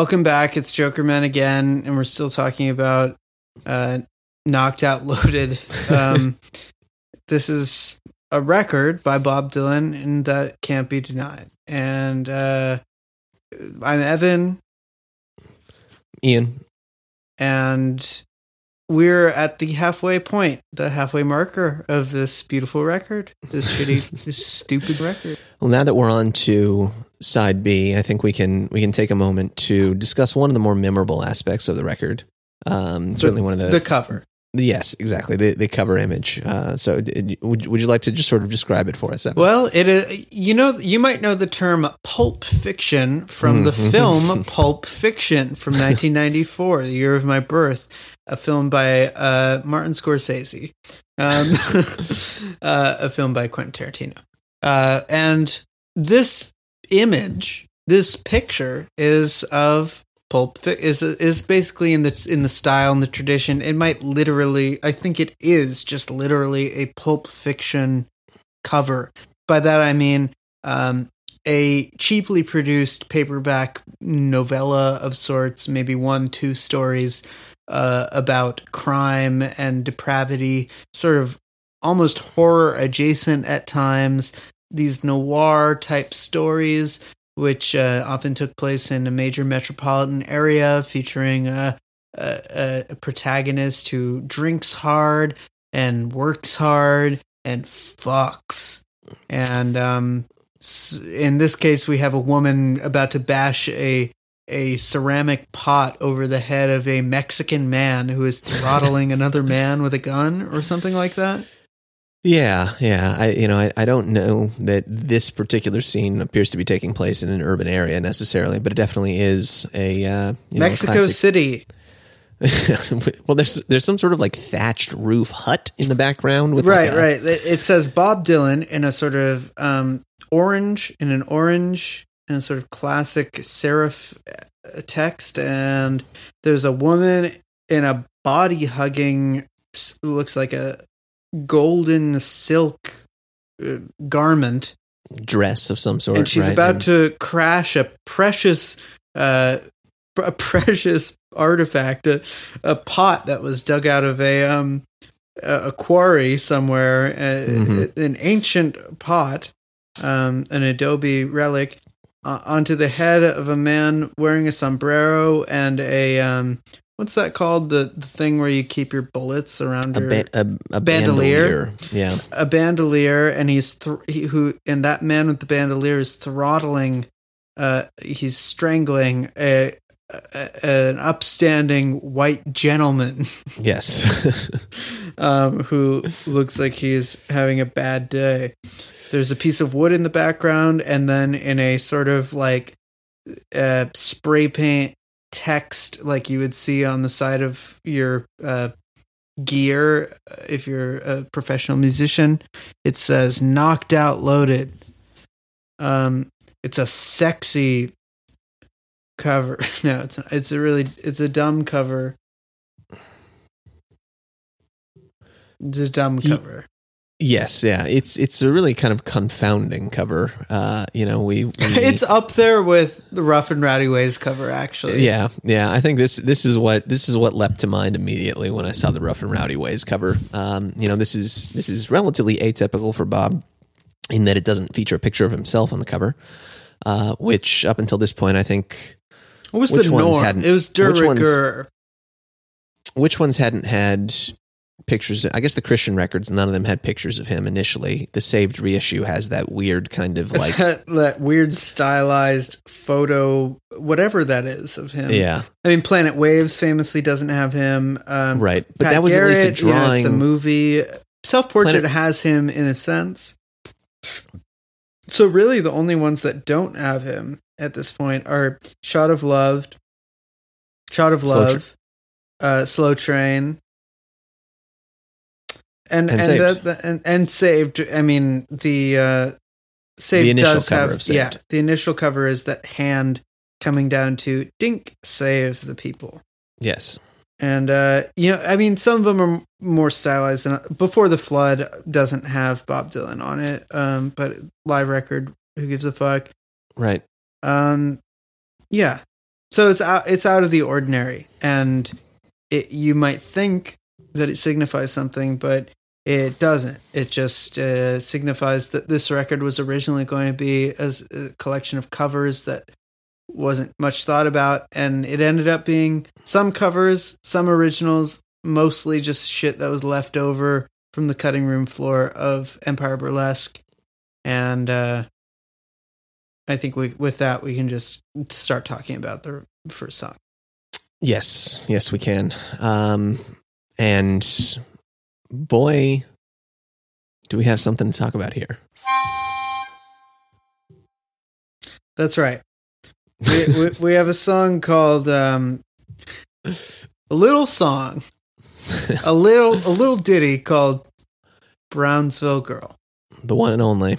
Welcome back. It's Jokerman again, and we're still talking about uh, Knocked Out Loaded. Um, this is a record by Bob Dylan, and that can't be denied. And uh, I'm Evan, Ian. and we're at the halfway point, the halfway marker of this beautiful record, this shitty, this stupid record. Well, now that we're on to side B, I think we can we can take a moment to discuss one of the more memorable aspects of the record. Um, certainly one of the, The cover. Yes, exactly the the cover image. Uh, so, would would you like to just sort of describe it for us? Evan? Well, it is. You know, you might know the term pulp fiction from the Mhm. film Pulp Fiction from 1994, the year of my birth, a film by uh, Martin Scorsese, um, uh, a film by Quentin Tarantino, uh, and this image, this picture, is of pulp is is basically in the in the style and the tradition. It might literally, I think it is just literally a pulp fiction cover. By that I mean um, a cheaply produced paperback novella of sorts, maybe one, two stories uh, about crime and depravity, sort of almost horror adjacent at times. These noir type stories, which uh, often took place in a major metropolitan area, featuring a, a, a protagonist who drinks hard and works hard and fucks. And um, in this case, we have a woman about to bash a a ceramic pot over the head of a Mexican man who is throttling another man with a gun or something like that. Yeah, yeah. I you know I, I don't know that this particular scene appears to be taking place in an urban area necessarily, but it definitely is a uh, you know, Mexico classic- City. well, there's there's some sort of like thatched roof hut in the background with right, like a- right. It says Bob Dylan in a sort of um, orange, in an orange, in a sort of classic serif uh, text, and there's a woman in a body hugging, looks like a golden silk uh, garment, dress of some sort, and she's right? about And- to crash a precious, uh, a precious artifact, a, a pot that was dug out of a um a a quarry somewhere, uh, Mhm. an ancient pot, um, an adobe relic, uh, onto the head of a man wearing a sombrero and a um. What's that called? The, the thing where you keep your bullets around a, your ba- a, a Bandolier. bandolier. Yeah, a bandolier and he's thr he, who and that man with the bandolier is throttling uh he's strangling a, a an upstanding white gentleman yes, um who looks like he's having a bad day there's a piece of wood in the background and then in a sort of like uh spray paint text like you would see on the side of your uh gear uh, if you're a professional musician it says knocked out loaded. Um it's a sexy cover. No it's not. it's a really it's a dumb cover. It's a dumb Ye- cover yes, yeah. It's it's a really kind of confounding cover. Uh, you know, we, we it's up there with the rough and rowdy ways cover actually yeah, yeah. I think this this is what this is what leapt to mind immediately when I saw the Rough and Rowdy Ways cover. Um, you know, this is this is relatively atypical for Bob in that it doesn't feature a picture of himself on the cover, uh, which up until this point, I think what was the norm it was which ones- which ones hadn't had pictures i guess the christian records none of them had pictures of him initially the saved reissue has that weird kind of like that, weird stylized photo, whatever that is of him. yeah I mean, Planet Waves famously doesn't have him. Um, right but Pat that was at least a Garrett, you know, drawing it's a movie. Self Portrait Planet- has him in a sense. So really, the only ones that don't have him at this point are Shot of Love, Shot of Slow Tra- Love, uh, Slow Train, and And and Saved. the, the, and, and saved. I mean, the uh, saved initial does cover have yeah. The initial cover is that hand coming down to dink save the people. yes And uh, you know, I mean, some of them are more stylized. Than Before the Flood doesn't have Bob Dylan on it, um, but live record, who gives a fuck? right Um, yeah, So it's out it's out of the ordinary, and it you might think that it signifies something, but it doesn't. It just uh, signifies that this record was originally going to be as a collection of covers that wasn't much thought about, and it ended up being some covers, some originals, mostly just shit that was left over from the cutting room floor of Empire Burlesque, and uh, I think we with that we can just start talking about the first song. Yes, yes, we can. Um, and boy, do we have something to talk about here? That's right. We, we, we have a song called um, a little song, a little a little ditty called Brownsville Girl. The one and only.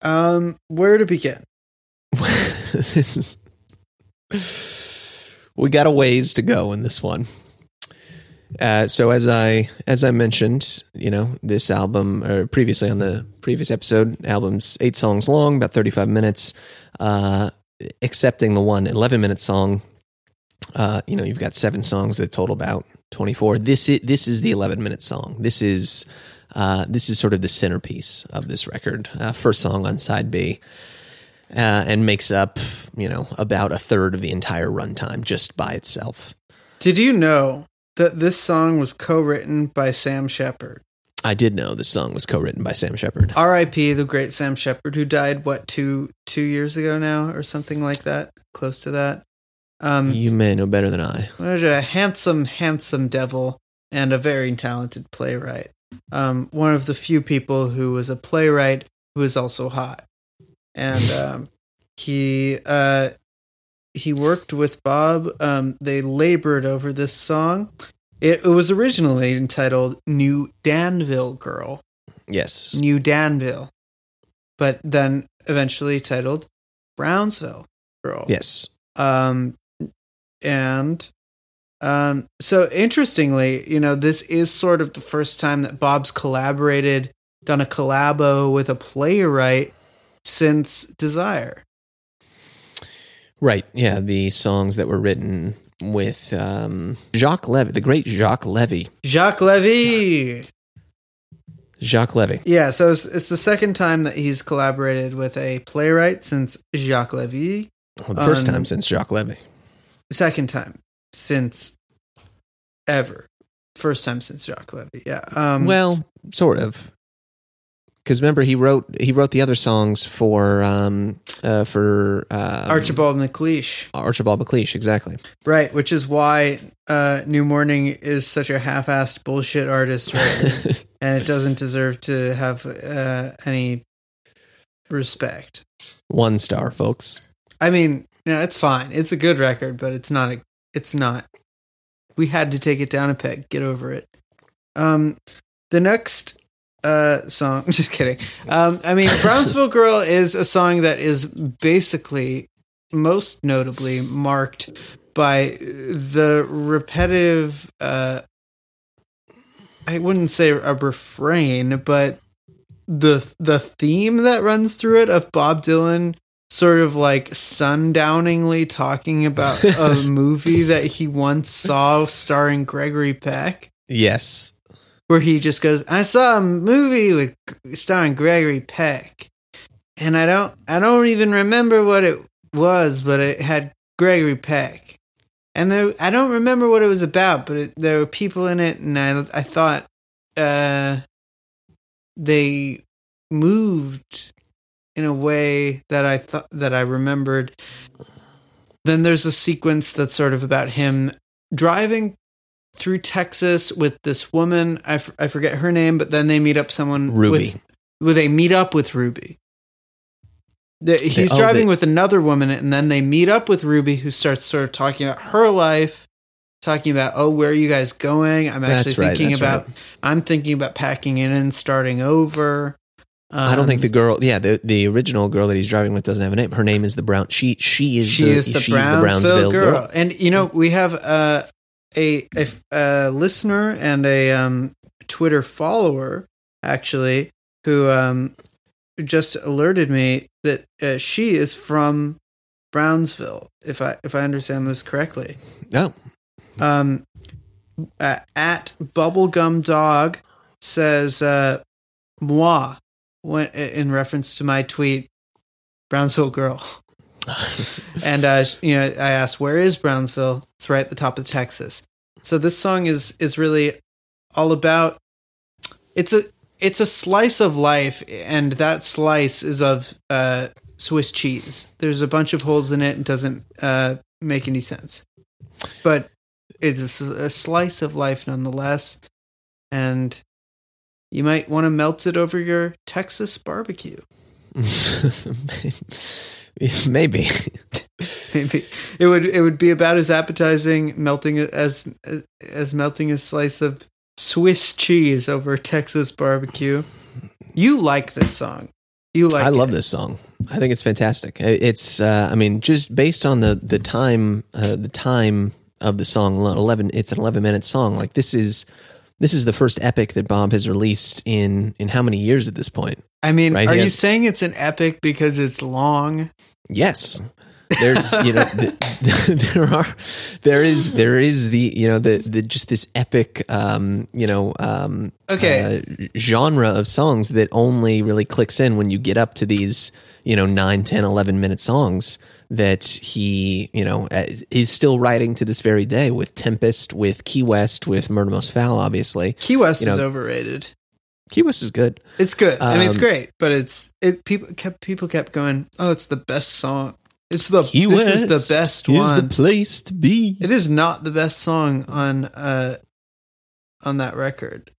Um, where to begin? this is we got a ways to go in this one. Uh, so as I as I mentioned, you know, this album or previously on the previous episode, album's eight songs long, about thirty five minutes, uh, excepting the one 11 minute song. Uh, you know, you've got seven songs that total about twenty four. This is this is the eleven minute song. This is uh, this is sort of the centerpiece of this record. Uh, first song on side B uh, and makes up, you know, about a third of the entire runtime just by itself. Did you know that this song was co-written by Sam Shepard? I did know this song was co-written by Sam Shepard. R.I.P. the great Sam Shepard, who died what two two years ago now, or something like that, close to that. Um, You may know better than I. was a handsome, handsome devil and a very talented playwright. Um, one of the few people who was a playwright who was also hot, and um, he uh, he worked with Bob. Um, they labored over this song. It, it was originally entitled "New Danville Girl," Yes. New Danville, but then eventually titled Brownsville Girl. Yes. Um, and um, so interestingly, you know, this is sort of the first time that Bob's collaborated, done a collabo with a playwright since Desire. Right. Yeah. The songs that were written with um, Jacques Levy, the great Jacques Levy. Jacques Levy. Jacques Levy. Yeah, so it's, it's the second time that he's collaborated with a playwright since Jacques Levy. Well, the first Um, time since Jacques Levy. Second time since ever. First time since Jacques Levy. Yeah. Um, well, sort of. Because remember, he wrote he wrote the other songs for um, uh, for um, Archibald MacLeish. Archibald MacLeish, exactly. Right, which is why uh, New Morning is such a half-assed bullshit artist, right? and it doesn't deserve to have uh, any respect. One star, folks. I mean, you know, it's fine. It's a good record, but it's not a. It's not. We had to take it down a peg. Get over it. Um, the next uh song. I'm Just kidding. Um, I mean, Brownsville Girl is a song that is basically, most notably, marked by the repetitive. uh I wouldn't say a refrain, but the the theme that runs through it of Bob Dylan sort of like sundowningly talking about a movie that he once saw starring Gregory Peck Yes. Where he just goes I saw a movie with starring Gregory Peck and I don't I don't even remember what it was but it had Gregory Peck and there I don't remember what it was about but it, there were people in it and I I thought uh they moved in a way that I thought that I remembered. Then there's a sequence that's sort of about him driving through Texas with this woman. I, f- I forget her name, but then they meet up someone Ruby. With, well, they meet up with Ruby. The, he's oh, driving they- with another woman, and then they meet up with Ruby, who starts sort of talking about her life, talking about, oh, where are you guys going? I'm actually right, thinking about, right. I'm thinking about packing in and starting over. I don't think Um, the girl. Yeah, the the original girl that he's driving with doesn't have a name. Her name is the Brown. She she is she the, is the she's Brownsville, girl. And you know, we have uh, a, a a listener and a um, Twitter follower actually who um, just alerted me that uh, she is from Brownsville, if I if I understand this correctly. Oh, Um, uh, at Bubblegum Dog says, uh, "Moi," when, in reference to my tweet, Brownsville girl. and uh, you know, I asked, "Where is Brownsville?" It's right at the top of Texas. So this song is is really all about. It's a it's a slice of life, and that slice is of uh, Swiss cheese. There's a bunch of holes in it, and doesn't uh, make any sense. But it's a slice of life nonetheless, and you might want to melt it over your Texas barbecue. maybe. Maybe it would it would be about as appetizing melting as as melting a slice of Swiss cheese over Texas barbecue. You like this song. You like I love it. this song. I think it's fantastic. It's, uh, I mean, just based on the the time, uh, the time of the song eleven. It's an eleven minute song. Like this is this is the first epic that Bob has released in in how many years at this point? I mean, Right, are he you saying it's an epic because it's long? Yes. There's, you know, th- there are, there is, there is the, you know, the, the, just this epic, um, you know, um, Okay. uh, genre of songs that only really clicks in when you get up to these, you know, 9, 10, 11 minute songs that he, you know, uh, is still writing to this very day with Tempest, with Key West, with Murder Most Foul, obviously. Key West You is overrated. Key West is good. It's good. I mean, it's Um, great, but it's it. People kept people kept going. Oh, it's the best song. It's the Key this West is the best is one. the place to be. it is not the best song on uh on that record.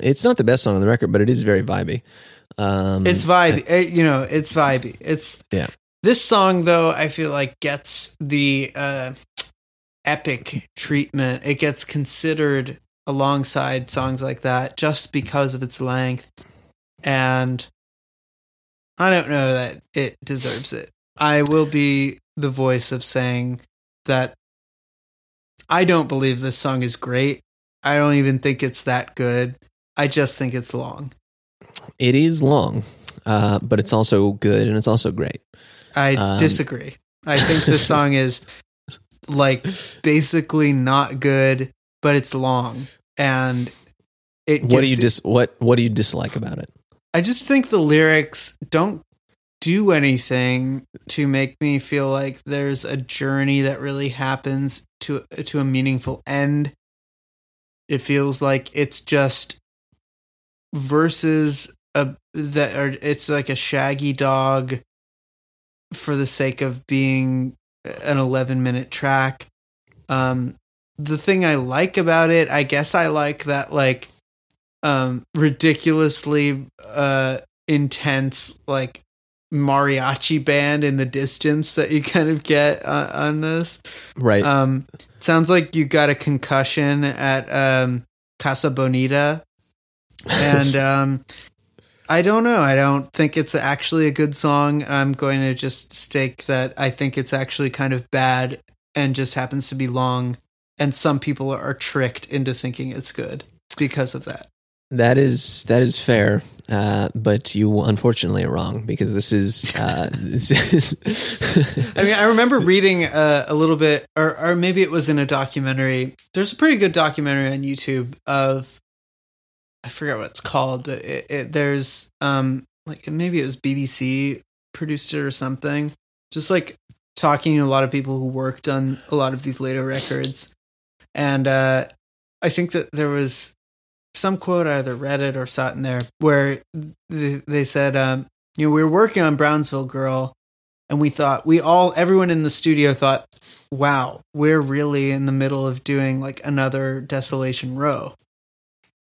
It's not the best song on the record, but it is very vibey. Um, It's vibey. It- you know, it's vibey. It's Yeah. This song though, I feel like gets the uh epic treatment. It gets considered alongside songs like that just because of its length. And I don't know that it deserves it. I will be the voice of saying that I don't believe this song is great. I don't even think it's that good. I just think it's long. It is long, uh, but it's also good and it's also great. I Um, disagree. I think this song is like basically not good, but it's long and it. What do you the- dis- what What do you dislike about it? I just think the lyrics don't do anything to make me feel like there's a journey that really happens to to a meaningful end. It feels like it's just verses a, that are it's like a shaggy dog for the sake of being an 11 minute track. Um the thing I like about it, I guess I like that like um ridiculously uh intense like mariachi band in the distance that you kind of get uh, on this Right. um sounds like you got a concussion at um casa bonita and um i don't know i don't think it's actually a good song i'm going to just stake that i think it's actually kind of bad and just happens to be long and some people are tricked into thinking it's good because of that that is that is fair, uh, but you unfortunately are wrong because this is uh, this is. I mean, I remember reading uh, a little bit, or, or maybe it was in a documentary. There's a pretty good documentary on YouTube of, I forget what it's called, but it, it, there's um like maybe it was BBC produced it or something. Just like talking to a lot of people who worked on a lot of these later records, and uh, I think that there was some quote I either read it or saw it in there where they, they said, um, you know, we were working on Brownsville Girl and we thought we all everyone in the studio thought wow we're really in the middle of doing like another desolation row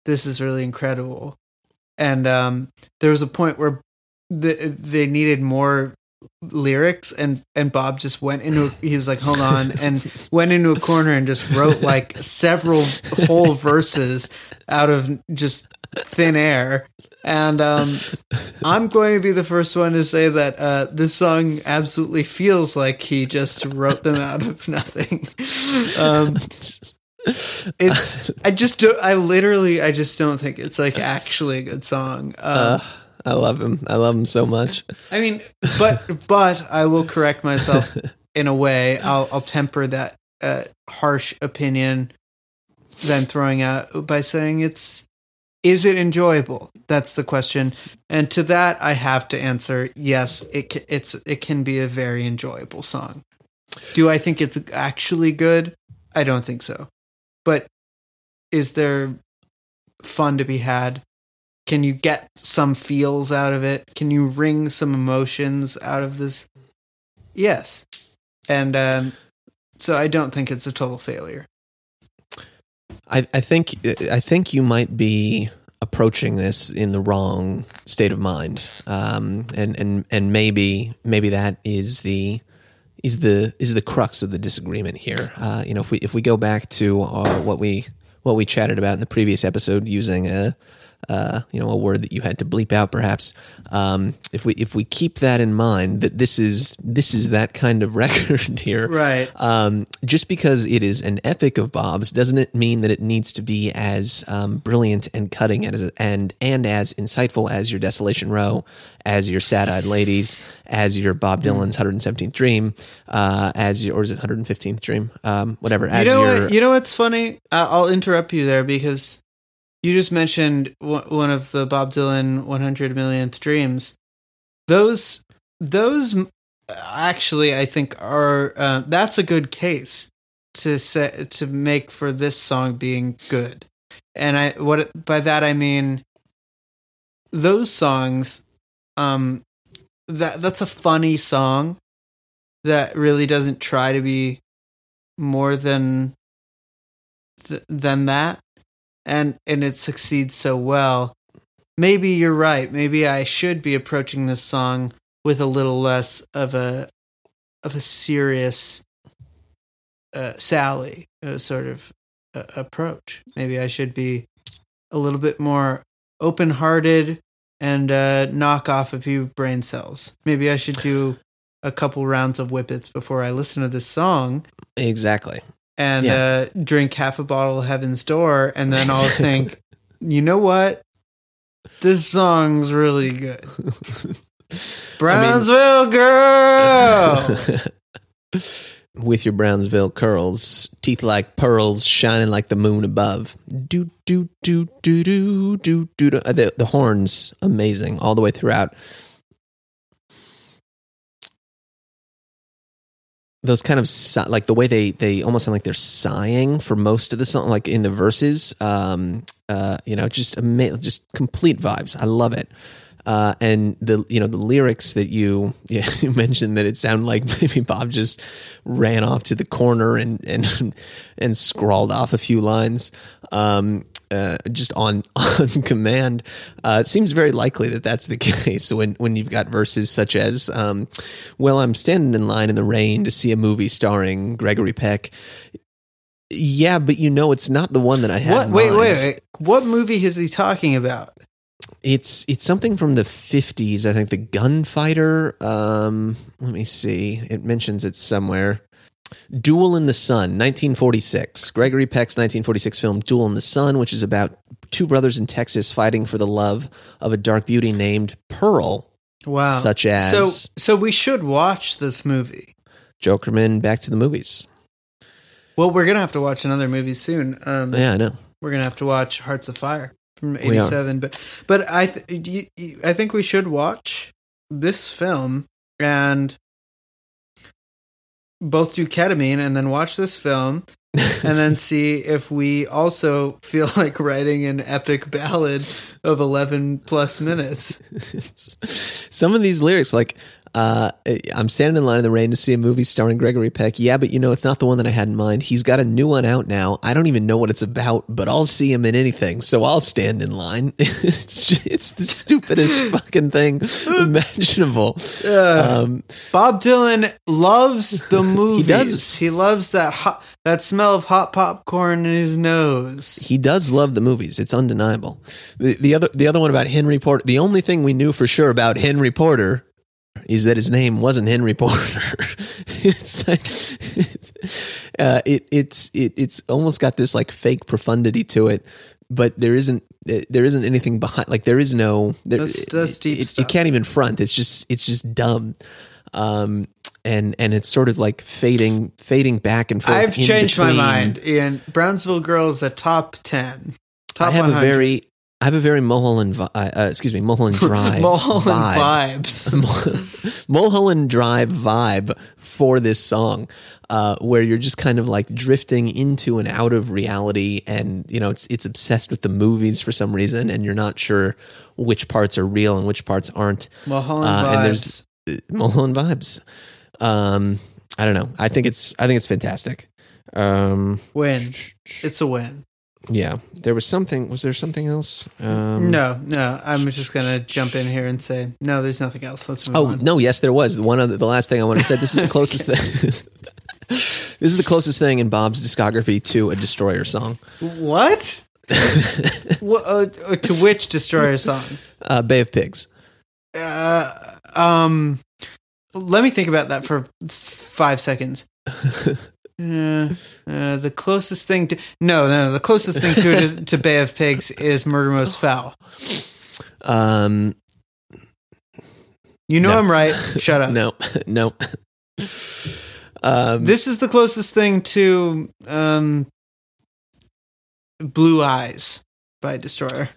this is really incredible and um there was a point where the, they needed more lyrics and and bob just went into he was like hold on and went into a corner and just wrote like several whole verses out of just thin air and um I'm going to be the first one to say that uh, this song absolutely feels like he just wrote them out of nothing. Um, it's I just do I literally I just don't think it's like actually a good song. Uh, Um, I love him. I love him so much. I mean, but but I will correct myself. in a way. I'll I'll temper that uh, harsh opinion then throwing out by saying it's is it enjoyable? That's the question. And to that I have to answer yes, it it's it can be a very enjoyable song. Do I think it's actually good? I don't think so. But is there fun to be had? Can you get some feels out of it? Can you wring some emotions out of this? Yes. And um, so I don't think it's a total failure. I, I think I think you might be approaching this in the wrong state of mind, um, and and and maybe maybe that is the is the is the crux of the disagreement here. Uh, you know, if we if we go back to uh, what we what we chatted about in the previous episode, using a uh, you know a word that you had to bleep out, perhaps. Um, if we if we keep that in mind, that this is this is that kind of record here, Right. um, just because it is an epic of Bob's doesn't it mean that it needs to be as um, brilliant and cutting as and and as insightful as your Desolation Row, as your Sad Eyed Ladies, as your Bob Dylan's 117th Dream, uh, as your or is it 115th Dream, um, whatever. As you know your what? You know what's funny? I'll interrupt you there because you just mentioned one of the Bob Dylan 100 millionth dreams. Those those actually I think are uh, that's a good case to say to make for this song being good. And I what by that I mean those songs um that that's a funny song that really doesn't try to be more than th- than that and and it succeeds so well. Maybe you're right. Maybe i should be approaching this song with a little less of a of a serious uh, sally uh, sort of uh, approach. Maybe i should be a little bit more open-hearted and uh, knock off a few brain cells. Maybe i should do a couple rounds of whippets before i listen to this song. Exactly. And Yeah. uh, drink half a bottle of Heaven's Door, and then I'll think, you know what? This song's really good. Brownsville girl. With your Brownsville curls, teeth like pearls, shining like the moon above. Do do do do do do do. Uh, The the horns amazing all the way throughout. Those kind of like the way they they almost sound like they're sighing for most of the song, like in the verses. Um, uh, you know, just ama- just complete vibes. I love it. Uh, and the you know the lyrics that you yeah, you mentioned that it sounded like maybe Bob just ran off to the corner and and and scrawled off a few lines um, uh, just on on command. Uh, it seems very likely that that's the case when when you've got verses such as um, "Well, I'm standing in line in the rain to see a movie starring Gregory Peck." Yeah, but you know it's not the one that I had. what? Wait, wait, wait. What movie is he talking about? It's it's something from the fifties. I think the Gunfighter. Um, let me see. It mentions it somewhere. Duel in the Sun, 1946. Gregory Peck's 1946 film Duel in the Sun, which is about two brothers in Texas fighting for the love of a dark beauty named Pearl, Wow. such as so, so we should watch this movie. Jokerman. Back to the movies. Well, we're gonna have to watch another movie soon. Um, Yeah, I know. We're gonna have to watch Hearts of Fire from '87. But, but I, th- I think we should watch this film and both do ketamine and then watch this film and then see if we also feel like writing an epic ballad of 11 plus minutes. Some of these lyrics, like uh, I'm standing in line in the rain to see a movie starring Gregory Peck. Yeah, but you know, it's not the one that I had in mind. He's got a new one out now. I don't even know what it's about, but I'll see him in anything, so I'll stand in line. it's just, it's the stupidest fucking thing imaginable. Um, Bob Dylan loves the movies. does. He loves that hot, that smell of hot popcorn in his nose. he does love the movies. It's undeniable. The, the other the other one about Henry Porter. The only thing we knew for sure about Henry Porter is that his name wasn't Henry Porter. it's like it's, uh, it it's it, it's almost got this like fake profundity to it, but there isn't there isn't anything behind. Like there is no there, That's- that's deep it, it, stuff. it can't even front. It's just it's just dumb. Um, and and it's sort of like fading fading back and forth. I've changed my mind. Ian, Brownsville Girl is a top ten. Top I have 100. a very I have a very Mulholland vi- uh, uh, excuse me Mulholland Drive Mulholland vibe. vibes. Mulholland Drive vibe for this song, uh, where you're just kind of like drifting into and out of reality, and you know it's it's obsessed with the movies for some reason, and you're not sure which parts are real and which parts aren't. Mulholland Uh, vibes. and there's uh, Mulholland vibes. Um, I don't know. I think it's I think it's fantastic. Um, win. It's a win. Yeah, there was something. Was there something else? Um, no, no. I'm just gonna jump in here and say no. There's nothing else. Let's move Oh on. no, yes, there was. The one other, the last thing I want to say. This is the closest thing. this is the closest thing in Bob's discography to a Destroyer song. What? what uh, uh, to which Destroyer song? Uh, Bay of Pigs. Uh, um, let me think about that for five seconds. Uh, uh, the closest thing to no, no, the closest thing to it is, to Bay of Pigs is Murder Most Foul. Um, You know No. I'm right. Shut up. no, no. Um, This is the closest thing to um, Blue Eyes by Destroyer.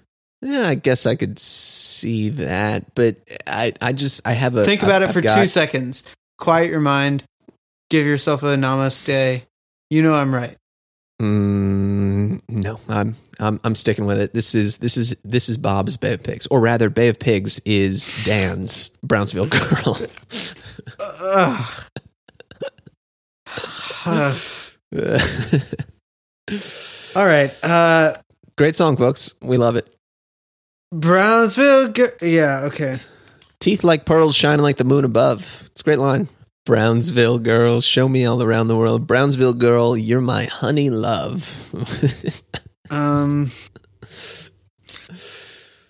yeah, I guess I could see that, but I, I just, I have a. Think about I've- it for got- two seconds. Quiet your mind. Give yourself a namaste. You know I'm right. Mm, no, I'm, I'm, I'm sticking with it. This is, this is, this is Bob's Bay of Pigs, or rather, Bay of Pigs is Dan's Brownsville Girl. All right. Uh, Great song, folks. We love it. Brownsville. Gi- yeah. Okay. Teeth like pearls shining like the moon above. It's a great line. Brownsville girl, show me all around the world. Brownsville girl, you're my honey love. Um.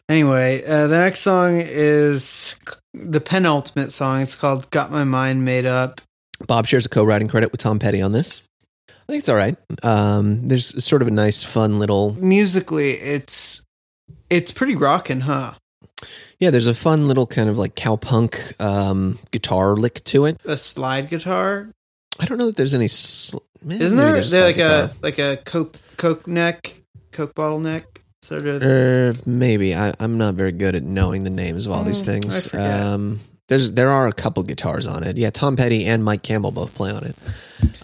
Anyway, uh, the next song is the penultimate song. It's called "Got My Mind Made Up." Bob shares a co-writing credit with Tom Petty on this. I think it's all right. Um, there's sort of a nice, fun little Musically, it's it's pretty rocking, huh? Yeah. There's a fun little kind of like cowpunk um, guitar lick to it. A slide guitar, I don't know that there's any. Sl- isn't there? there's like guitar. a like a coke coke neck, coke bottle neck sort of. Uh, maybe I, I'm not very good at knowing the names of all these Mm, things. I. Um, there's there are a couple guitars on it. Yeah, Tom Petty and Mike Campbell both play on it.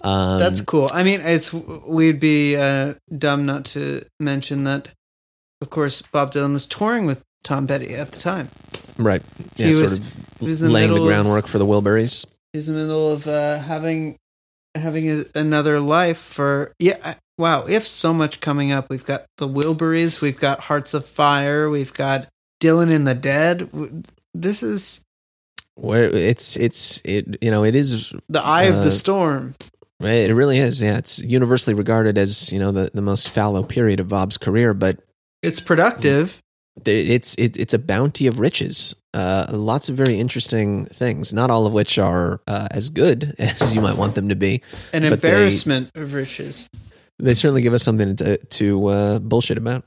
Um, That's cool. I mean, it's we'd be uh, dumb not to mention that. Of course, Bob Dylan was touring with Tom Petty at the time. right. Yeah, he sort was- of he was the laying the middle of- groundwork for the Wilburys. He was in the middle of uh, having having a, another life for yeah. I, wow, we have so much coming up. We've got the Wilburys. We've got Hearts of Fire. We've got Dylan and the Dead. This is Where it's it's it you know it is the eye of Uh, the storm. Right, it really is. Yeah, it's universally regarded as you know the, the most fallow period of Bob's career, but It's productive. It's it, it's a bounty of riches. Uh, lots of very interesting things, not all of which are uh, as good as you might want them to be. An But they- embarrassment of riches. They certainly give us something to to uh, bullshit about.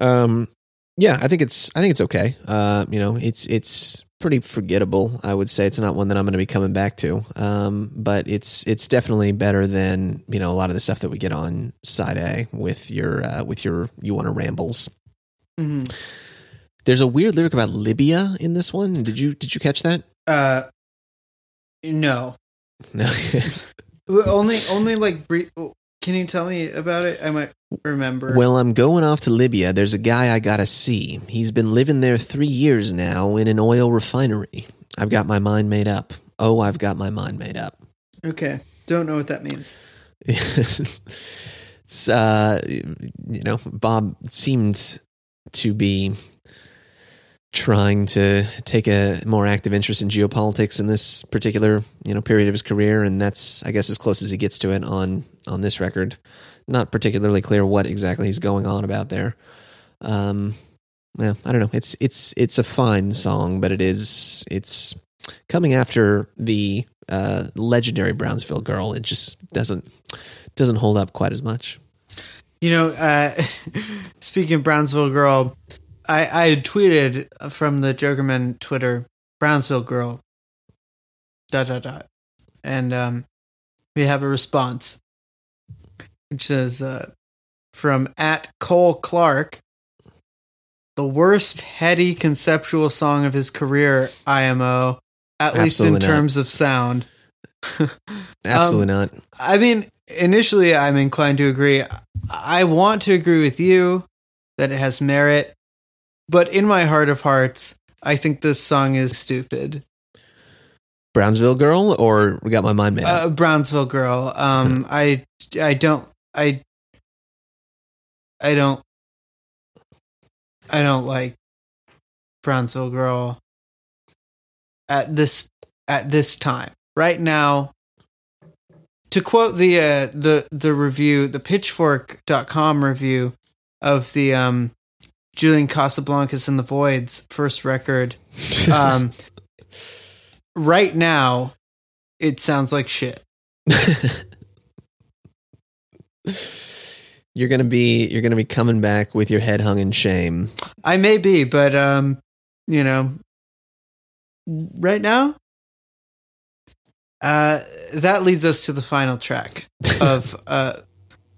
Um, yeah, I think it's I think it's okay. Uh, you know, it's it's pretty forgettable. I would say it's not one that I'm going to be coming back to. Um, but it's it's definitely better than you know a lot of the stuff that we get on side A with your uh, with your you want to rambles. Mhm. There's a weird lyric about Libya in this one. Did you did you catch that? Uh, no, No. Only only like. Can you tell me about it? I might remember. Well, I'm going off to Libya. There's a guy I gotta see. He's been living there three years now in an oil refinery. I've got my mind made up. Oh, I've got my mind made up. okay, don't know what that means. it's, uh, you know, Bob seemed to be trying to take a more active interest in geopolitics in this particular, you know, period of his career, and that's, I guess, as close as he gets to it on on this record. Not particularly clear what exactly he's going on about there. Um, yeah, I don't know. It's it's it's a fine song, but it is it's coming after the uh, legendary Brownsville girl. It just doesn't doesn't hold up quite as much. You know, uh, speaking of Brownsville girl, I, I tweeted from the Jokerman Twitter, Brownsville girl, dot dot dot. and um, we have a response, which is uh, from at Cole Clark. The worst heady conceptual song of his career, IMO, at least in not. terms of sound. Absolutely not. I mean, initially, I'm inclined to agree. I want to agree with you that it has merit, but in my heart of hearts, I think this song is stupid. Brownsville girl, or we got my mind made up. Uh, Brownsville girl. Um, I, I don't, I, I don't, I don't like Brownsville girl at this at this time. Right now, to quote the uh, the the review, the Pitchfork.com review of the um, Julian Casablancas and the Voids first record, um, right now, it sounds like shit. you're gonna be you're gonna be coming back with your head hung in shame. I may be, but um, you know, right now, uh, that leads us to the final track of uh,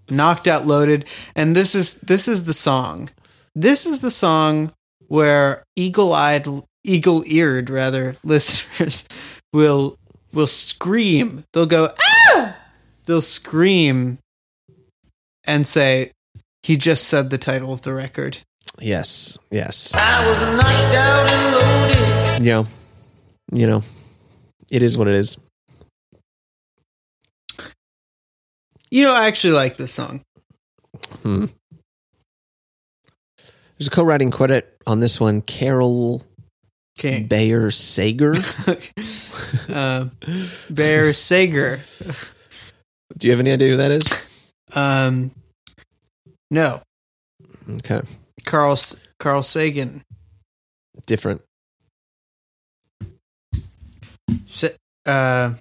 "Knocked Out Loaded," and this is this is the song. This is the song where eagle-eyed, eagle-eared, rather, listeners will will scream. They'll go ah! They'll scream and say, "He just said the title of the record." Yes, yes. I was knocked out and loaded. Yeah, you know, it is what it is. You know, I actually like this song. Hmm. There's a co-writing credit on this one. Carol King. Bayer Sager. uh, Bear Sager. Do you have any idea who that is? Um, no, Okay, Carl Carl Sagan. different. Sa- uh,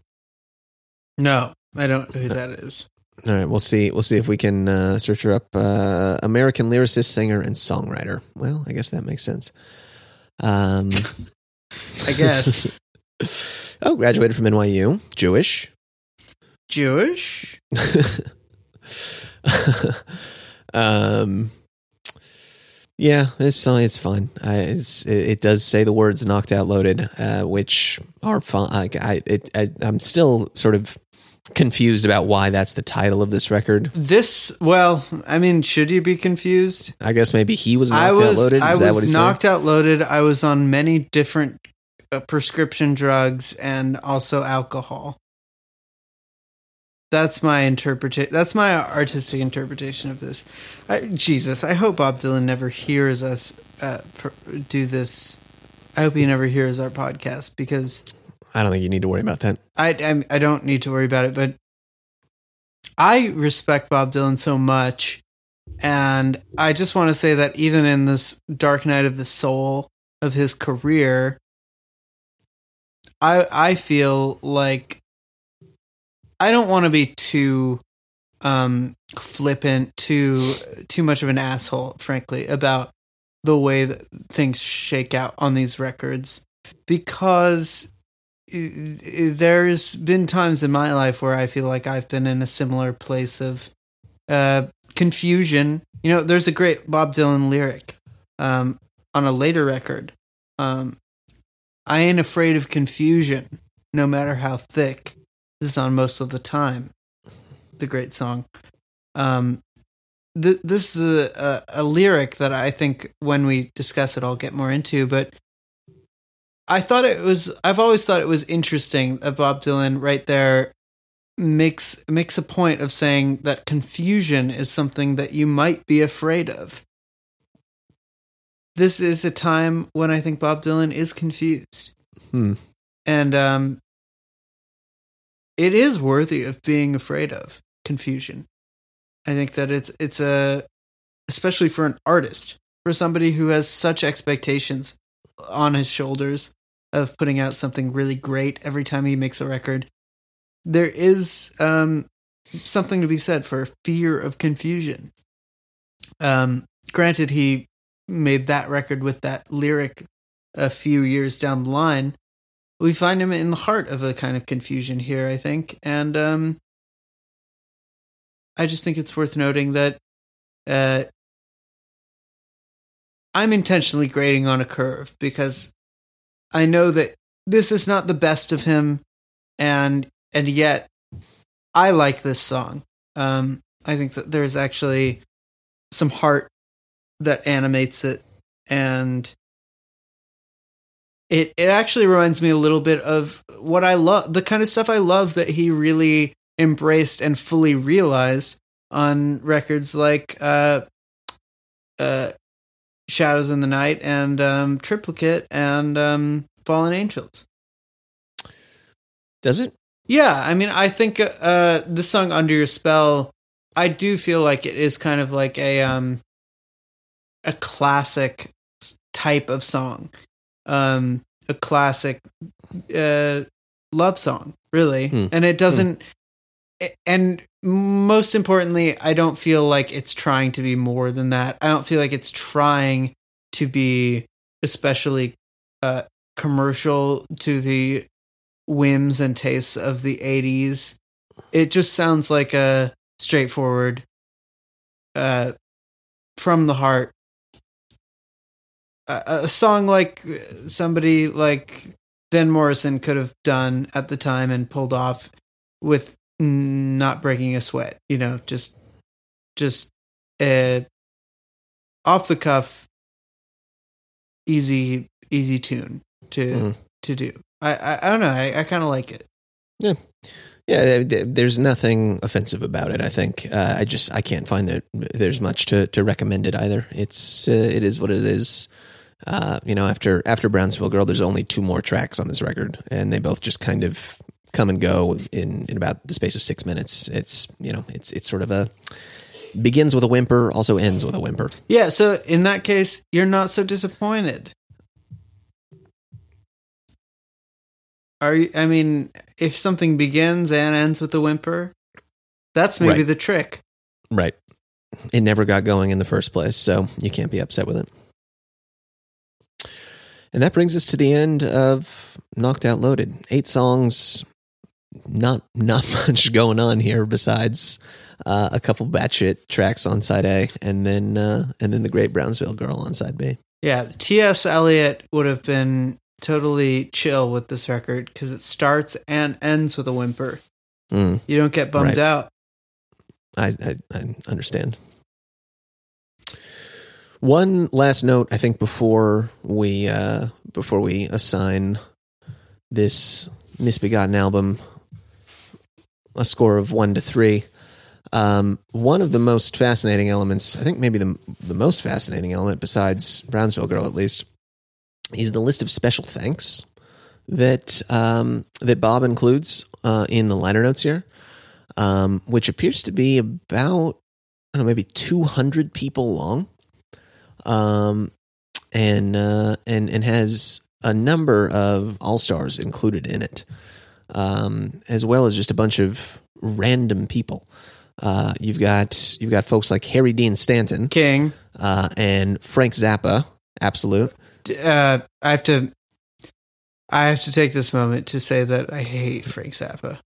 no, I don't know who that is. All right, we'll see. We'll see if we can uh, search her up. Uh, American lyricist, singer, and songwriter. Well, I guess that makes sense. Um, I guess oh, graduated from NYU, Jewish. Jewish. um, yeah, this song is fun. I, it's, it, it does say the words "knocked out, loaded," uh, which are fun. I, I, it, I, I'm still sort of confused about why that's the title of this record. This, well, I mean, should you be confused? I guess maybe he was knocked I was, out, loaded. Is I that what was he's knocked out, loaded. I was on many different uh, prescription drugs and also alcohol. That's my interpretation. That's my artistic interpretation of this. I, Jesus, I hope Bob Dylan never hears us uh, pr- do this. I hope he never hears our podcast because? I don't think you need to worry about that. I, I I don't need to worry about it, but I respect Bob Dylan so much, and I just want to say that even in this dark night of the soul of his career, I I feel like I don't want to be too um flippant, too too much of an asshole, frankly, about the way that things shake out on these records because there's been times in my life where I feel like I've been in a similar place of uh, confusion. You know, there's a great Bob Dylan lyric um, on a later record. Um, I ain't afraid of confusion, no matter how thick. This is on most of the time. The great song. Um, th- this is a, a, a lyric that I think when we discuss it, I'll get more into. But I thought it was. I've always thought it was interesting that Bob Dylan right there makes makes a point of saying that confusion is something that you might be afraid of. This is a time when I think Bob Dylan is confused, Hmm. and um, it is worthy of being afraid of confusion. I think that it's it's a especially for an artist, for somebody who has such expectations on his shoulders of putting out something really great every time he makes a record. There is um, something to be said for fear of confusion. Um, granted, he made that record with that lyric a few years down the line, we find him in the heart of a kind of confusion here, I think. And um, I just think it's worth noting that uh, I'm intentionally grading on a curve because I know that this is not the best of him, and and yet I like this song. Um, I think that there's actually some heart that animates it, and it it actually reminds me a little bit of what I love, the kind of stuff I love that he really embraced and fully realized on records like uh, uh, Shadows in the Night and um, Triplicate and um, Fallen Angels. Does it? Yeah, I mean, I think uh, the song "Under Your Spell," I do feel like it is kind of like a um, a classic type of song, um, a classic uh, love song, really, Hmm. and it doesn't. And most importantly, I don't feel like it's trying to be more than that. I don't feel like it's trying to be especially uh, commercial to the whims and tastes of the 80s. It just sounds like a straightforward, uh, from the heart. A, a song like somebody like Van Morrison could have done at the time and pulled off with not breaking a sweat, you know, just, just, uh, off the cuff, easy, easy tune to, Mm. to do. I, I, I don't know. I, I kind of like it. Yeah, th- there's nothing offensive about it. I think uh, I just I can't find that there's much to, to recommend it either. It's uh, it is what it is. Uh, you know, after after Brownsville Girl, there's only two more tracks on this record, and they both just kind of come and go in in about the space of six minutes. It's you know, it's it's sort of a begins with a whimper, also ends with a whimper. Yeah. So in that case, you're not so disappointed. Are you? I mean, if something begins and ends with a whimper, that's maybe Right. the trick. Right. It never got going in the first place, so you can't be upset with it. And that brings us to the end of Knocked Out Loaded. Eight songs, not not much going on here besides uh, a couple batshit tracks on side A, and then uh, and then the Great Brownsville Girl on side B. Yeah, T.S. Eliot would have been totally chill with this record because it starts and ends with a whimper. Mm, You don't get bummed Right. out. I, I I understand. One last note, I think, before we uh, before we assign this misbegotten album a score of one to three. Um, one of the most fascinating elements, I think maybe the the most fascinating element, besides Brownsville Girl at least, is the list of special thanks that um, that Bob includes uh, in the liner notes here, um, which appears to be about I don't know maybe two hundred people long, um, and uh, and and has a number of all stars included in it, um, as well as just a bunch of random people. Uh, you've got you've got folks like Harry Dean Stanton King, uh, and Frank Zappa, absolute. uh, I have to. I have to take this moment to say that I hate Frank Zappa.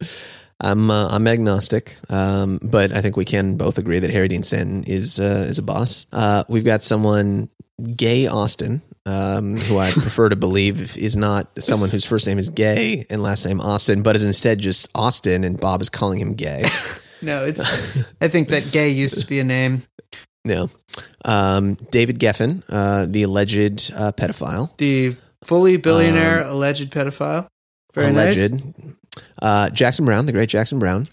I'm uh, I'm agnostic, um, but I think we can both agree that Harry Dean Stanton is uh, is a boss. Uh, we've got someone, Gay Austin, um, who I prefer to believe is not someone whose first name is Gay and last name Austin, but is instead just Austin, and Bob is calling him Gay. No, it's. I think that gay used to be a name. no, um, David Geffen, uh, the alleged uh, pedophile. The fully billionaire alleged pedophile. Very nice. alleged. Uh, Jackson Browne, the great Jackson Browne.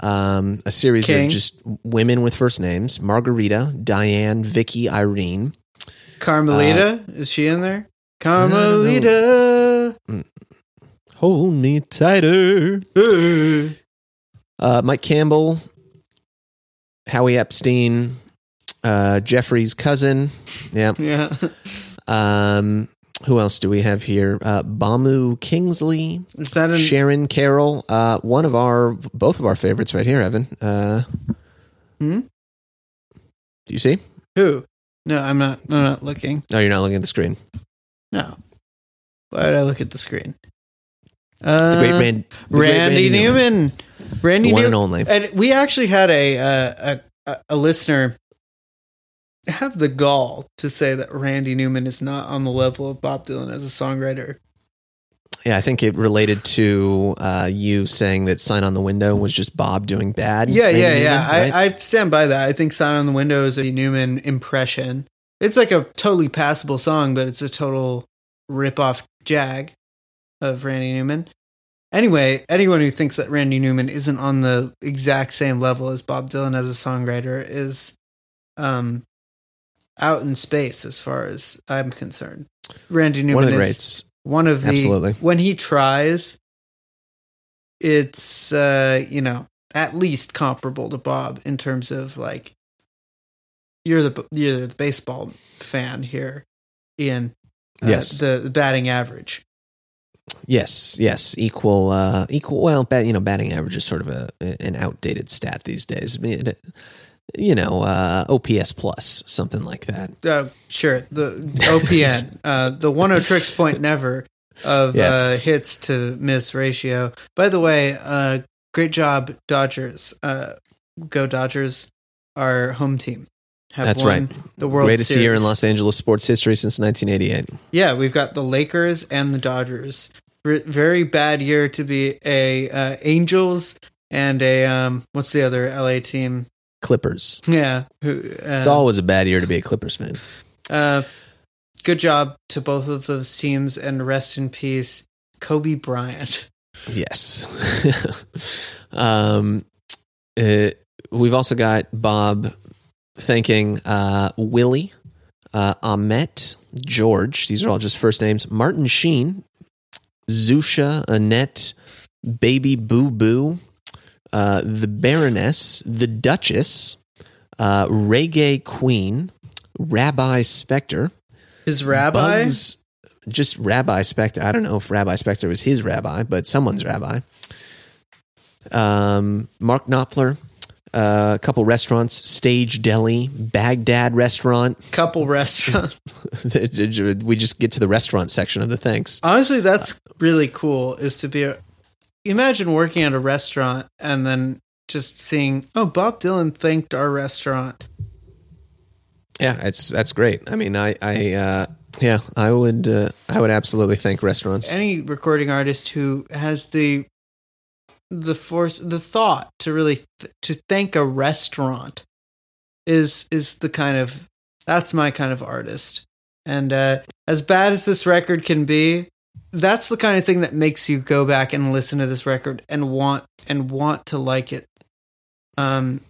Um, a series King. of just women with first names: Margarita, Diane, Vicky, Irene. Carmelita Uh, is she in there? Carmelita. Hold me tighter. Uh, Uh, Mike Campbell, Howie Epstein, uh, Jeffrey's cousin. Yeah. yeah. Um, who else do we have here? Uh, Bamu Kingsley, Is that an Sharon Carroll. Uh, one of our, both of our favorites right here, Evan. Uh, Hmm? Do you see? who? No, I'm not. I'm not looking. No, you're not looking at the screen. No. Why did I look at the screen? Uh, The great Rand, the great Randy, Newman. Randy The one and Newman. only. And we actually had a, uh, a a a listener have the gall to say that Randy Newman is not on the level of Bob Dylan as a songwriter. Yeah, I think it related to uh, you saying that "Sign on the Window" was just Bob doing bad. Yeah, yeah, Newman, yeah. right? I, I stand by that. I think "Sign on the Window" is a Newman impression. It's like a totally passable song, but it's a total rip-off jag of Randy Newman. Anyway, anyone who thinks that Randy Newman isn't on the exact same level as Bob Dylan as a songwriter is um, out in space, as far as I'm concerned. Randy Newman one of the is greats. One of the Absolutely. when he tries it's uh you know at least comparable to bob in terms of like you're the you're the baseball fan here ian uh, Yes. the, the batting average Yes, yes, equal, uh, equal. Well, bat, you know, batting average is sort of a an outdated stat these days. I mean, it- you know, uh, OPS plus something like that. uh, sure the opn uh the one o tricks point never of Yes. uh hits to miss ratio by the way uh great job dodgers uh go dodgers our home team have That's won right. the world Greatest series. year in Los Angeles sports history since 1988. Yeah, we've got the Lakers and the Dodgers. R- very bad year to be a uh, Angels and a um. What's the other LA team? Clippers. Yeah, who, uh, It's always a bad year to be a Clippers fan. uh, good job to both of those teams, and rest in peace, Kobe Bryant. Yes. um, uh, we've also got Bob thanking uh, Willie, uh, Ahmet, George. These are all just first names. Martin Sheen, Zusha, Annette, Baby Boo Boo, uh, the Baroness, the Duchess, uh, Reggae Queen, Rabbi Spectre, His rabbi. Bugs, just Rabbi Spectre. I don't know if Rabbi Spectre was his rabbi, but someone's rabbi. Um, Mark Knopfler, uh, a couple restaurants, Stage Deli, Baghdad Restaurant. couple restaurant. we just get to the restaurant section of the things. Honestly, that's really cool. Is to be a, imagine working at a restaurant and then just seeing, oh, Bob Dylan thanked our restaurant. Yeah, it's that's great. I mean, I, I, uh, yeah, I would, uh, I would absolutely thank restaurants. any recording artist who has the the force the thought to really th- to thank a restaurant is is the kind of that's my kind of artist and uh as bad as this record can be that's the kind of thing that makes you go back and listen to this record and want and want to like it um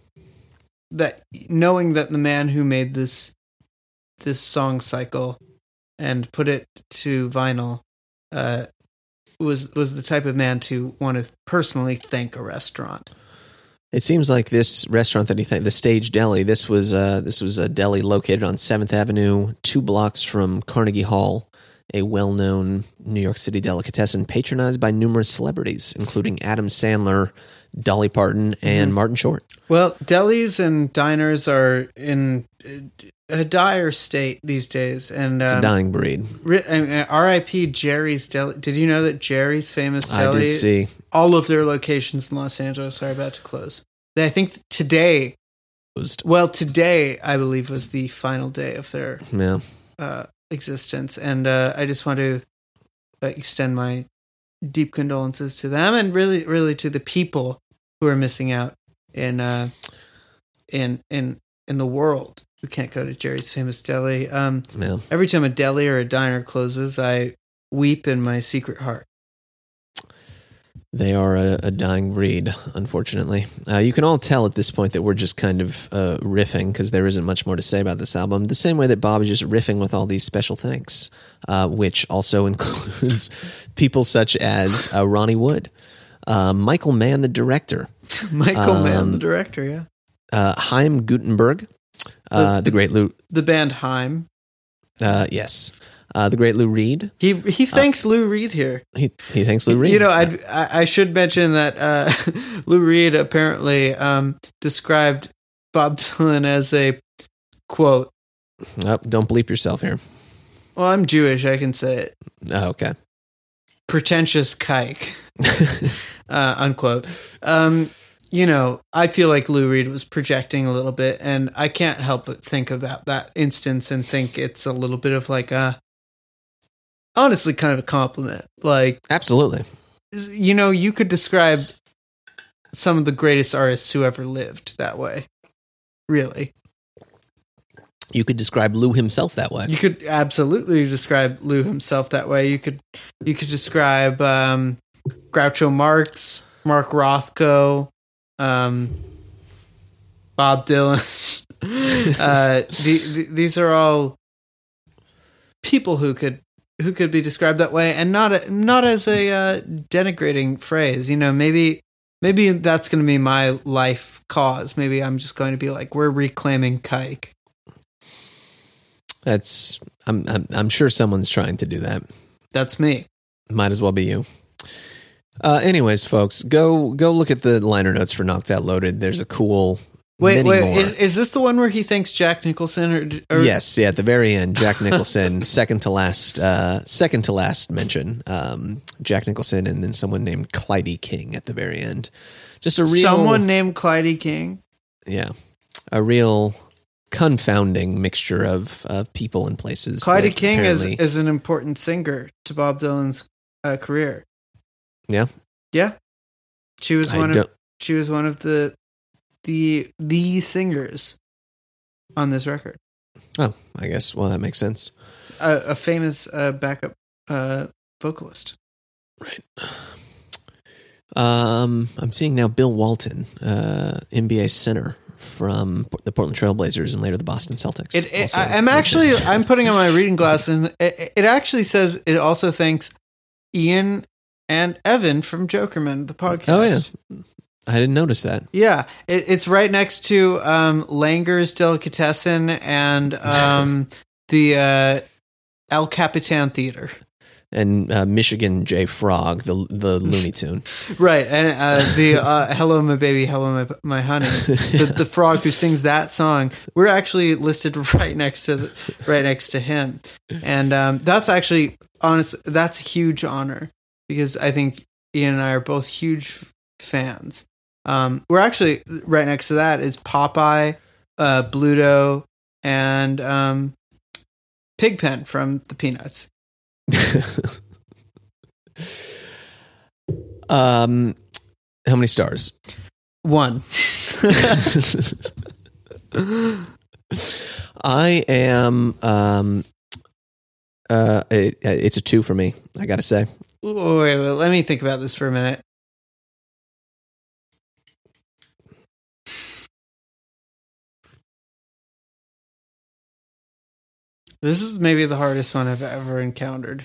that knowing that the man who made this this song cycle and put it to vinyl uh was was the type of man to want to personally thank a restaurant. It seems like this restaurant that he thanked, the Stage Deli, this was uh, this was a deli located on Seventh Avenue, two blocks from Carnegie Hall, a well-known New York City delicatessen patronized by numerous celebrities, including Adam Sandler, Dolly Parton, and Martin Short. Well, delis and diners are in a dire state these days, and It's a um, dying breed. ri- I mean, R.I.P. Jerry's Deli. Did you know that Jerry's famous I did see. all of their locations in Los Angeles are about to close. I think today. Closed. Well, today I believe was the final day of their Yeah. uh, existence, and uh, I just want to uh, extend my deep condolences to them, and really, really to the people who are missing out in uh, in in in the world who can't go to Jerry's Famous Deli. Um, Yeah. every time a deli or a diner closes, I weep in my secret heart. They are a, a dying breed, unfortunately. Uh, you can all tell at this point that we're just kind of uh, riffing because there isn't much more to say about this album. The same way that Bob is just riffing with all these special thanks, uh, which also includes people such as uh, Ronnie Wood, uh, Michael Mann, the director, Michael Mann, Um, the director, yeah, uh, Chaim Gutenberg, uh, the, great Lou. the band Haim. Uh, yes, uh, the great Lou Reed. He he thanks Lou Reed here. He he thanks Lou Reed. You know, I I should mention that uh, Lou Reed apparently um, described Bob Dylan as a quote. Oh, don't bleep yourself here. Well, I'm Jewish. I can say it. Oh, okay. pretentious kike, uh, unquote. Um, you know, I feel like Lou Reed was projecting a little bit, and I can't help but think about that instance and think it's a little bit of like a, honestly, kind of a compliment. Like, Absolutely. you know, you could describe some of the greatest artists who ever lived that way. Really. You could describe Lou himself that way. You could absolutely describe Lou himself that way. You could you could describe um, Groucho Marx, Mark Rothko, um, Bob Dylan. uh, the, the, these are all people who could who could be described that way, and not a, not as a uh, denigrating phrase. You know, maybe maybe that's going to be my life cause. Maybe I'm just going to be like, we're reclaiming kike. That's I'm, I'm I'm sure someone's trying to do that. That's me. Might as well be you. Uh, anyways, folks, go go look at the liner notes for Knocked Out Loaded. There's a cool Wait, wait, more. is, is this the one where he thanks Jack Nicholson? Or, or yes, yeah, at the very end, Jack Nicholson, second to last, uh, second to last mention, um, Jack Nicholson, and then someone named Clyde King at the very end. Just a real someone named Clyde King? yeah, a real confounding mixture of of people and places. Clyde King is, is an important singer to Bob Dylan's uh, career. Yeah? yeah. She was I one of she was one of the the the singers on this record. oh, I guess. Well, that makes sense. A, a famous uh, backup uh, vocalist. Right. Um, I'm seeing now Bill Walton, uh, NBA center from the Portland Trailblazers and later the Boston Celtics. It, it, I, I'm actually. I'm putting on my reading glasses, and it, it actually says it also thanks Ian and Evan from Jokerman, the podcast. Oh yeah, I didn't notice that. Yeah, it, it's right next to um, Langer's Delicatessen and um, the uh, El Capitan Theater. And uh, Michigan J Frog, the the Looney Tune. Right, and uh, the uh, "Hello, my baby, hello, my my honey," the, the frog who sings that song. We're actually listed right next to the, right next to him, and um, that's actually honest. That's a huge honor because I think Ian and I are both huge fans. Um, we're actually right next to that is Popeye, uh, Bluto, and um, Pigpen from the Peanuts. um, how many stars? One. I am. Um, uh, it, it's a two for me. I got to say. Wait, wait, wait, let me think about this for a minute. This is maybe the hardest one I've ever encountered.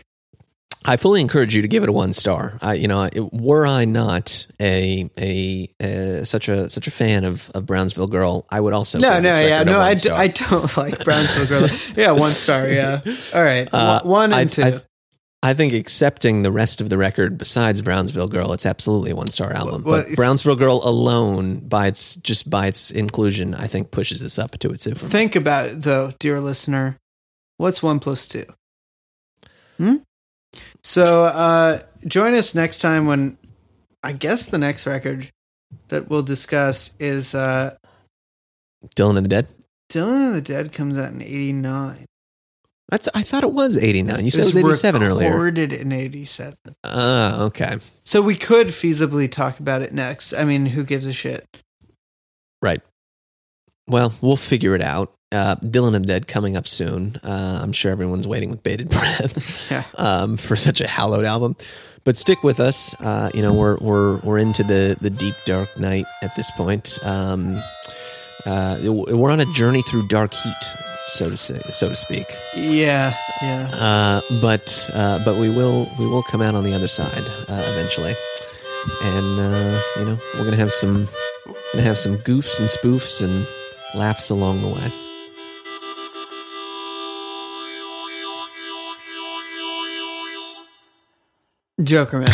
I fully encourage you to give it a one star. I, you know, it, were I not a a uh, such a such a fan of, of Brownsville Girl, I would also No, no, yeah, no, I, d-. I don't like Brownsville Girl. Yeah, one star, yeah. All right, Uh, one I- and two. I- I think accepting the rest of the record besides Brownsville Girl, it's absolutely a one star album. Well, but Brownsville Girl alone, by its just by its inclusion, I think pushes this up to a me. Think about it, though, dear listener. What's one plus two? Hmm? So uh, join us next time when I guess the next record that we'll discuss is uh, Dylan and the Dead. Dylan and the Dead comes out in 89. That's I thought it was eighty nine. You said it was eighty seven earlier. recorded in 87. Ah, okay, So we could feasibly talk about it next. I mean, who gives a shit? right. Well, we'll figure it out. Uh, Dylan and the Dead coming up soon. Uh, I'm sure everyone's waiting with bated breath Yeah. um, for such a hallowed album. But stick with us. Uh, you know, we're we're we're into the the deep dark night at this point. Um, uh, we're on a journey through dark heat, so to say, so to speak. Yeah, yeah. Uh, but uh, but we will we will come out on the other side uh, eventually, and uh, you know we're gonna have some gonna have some goofs and spoofs and laughs along the way. Jokerman.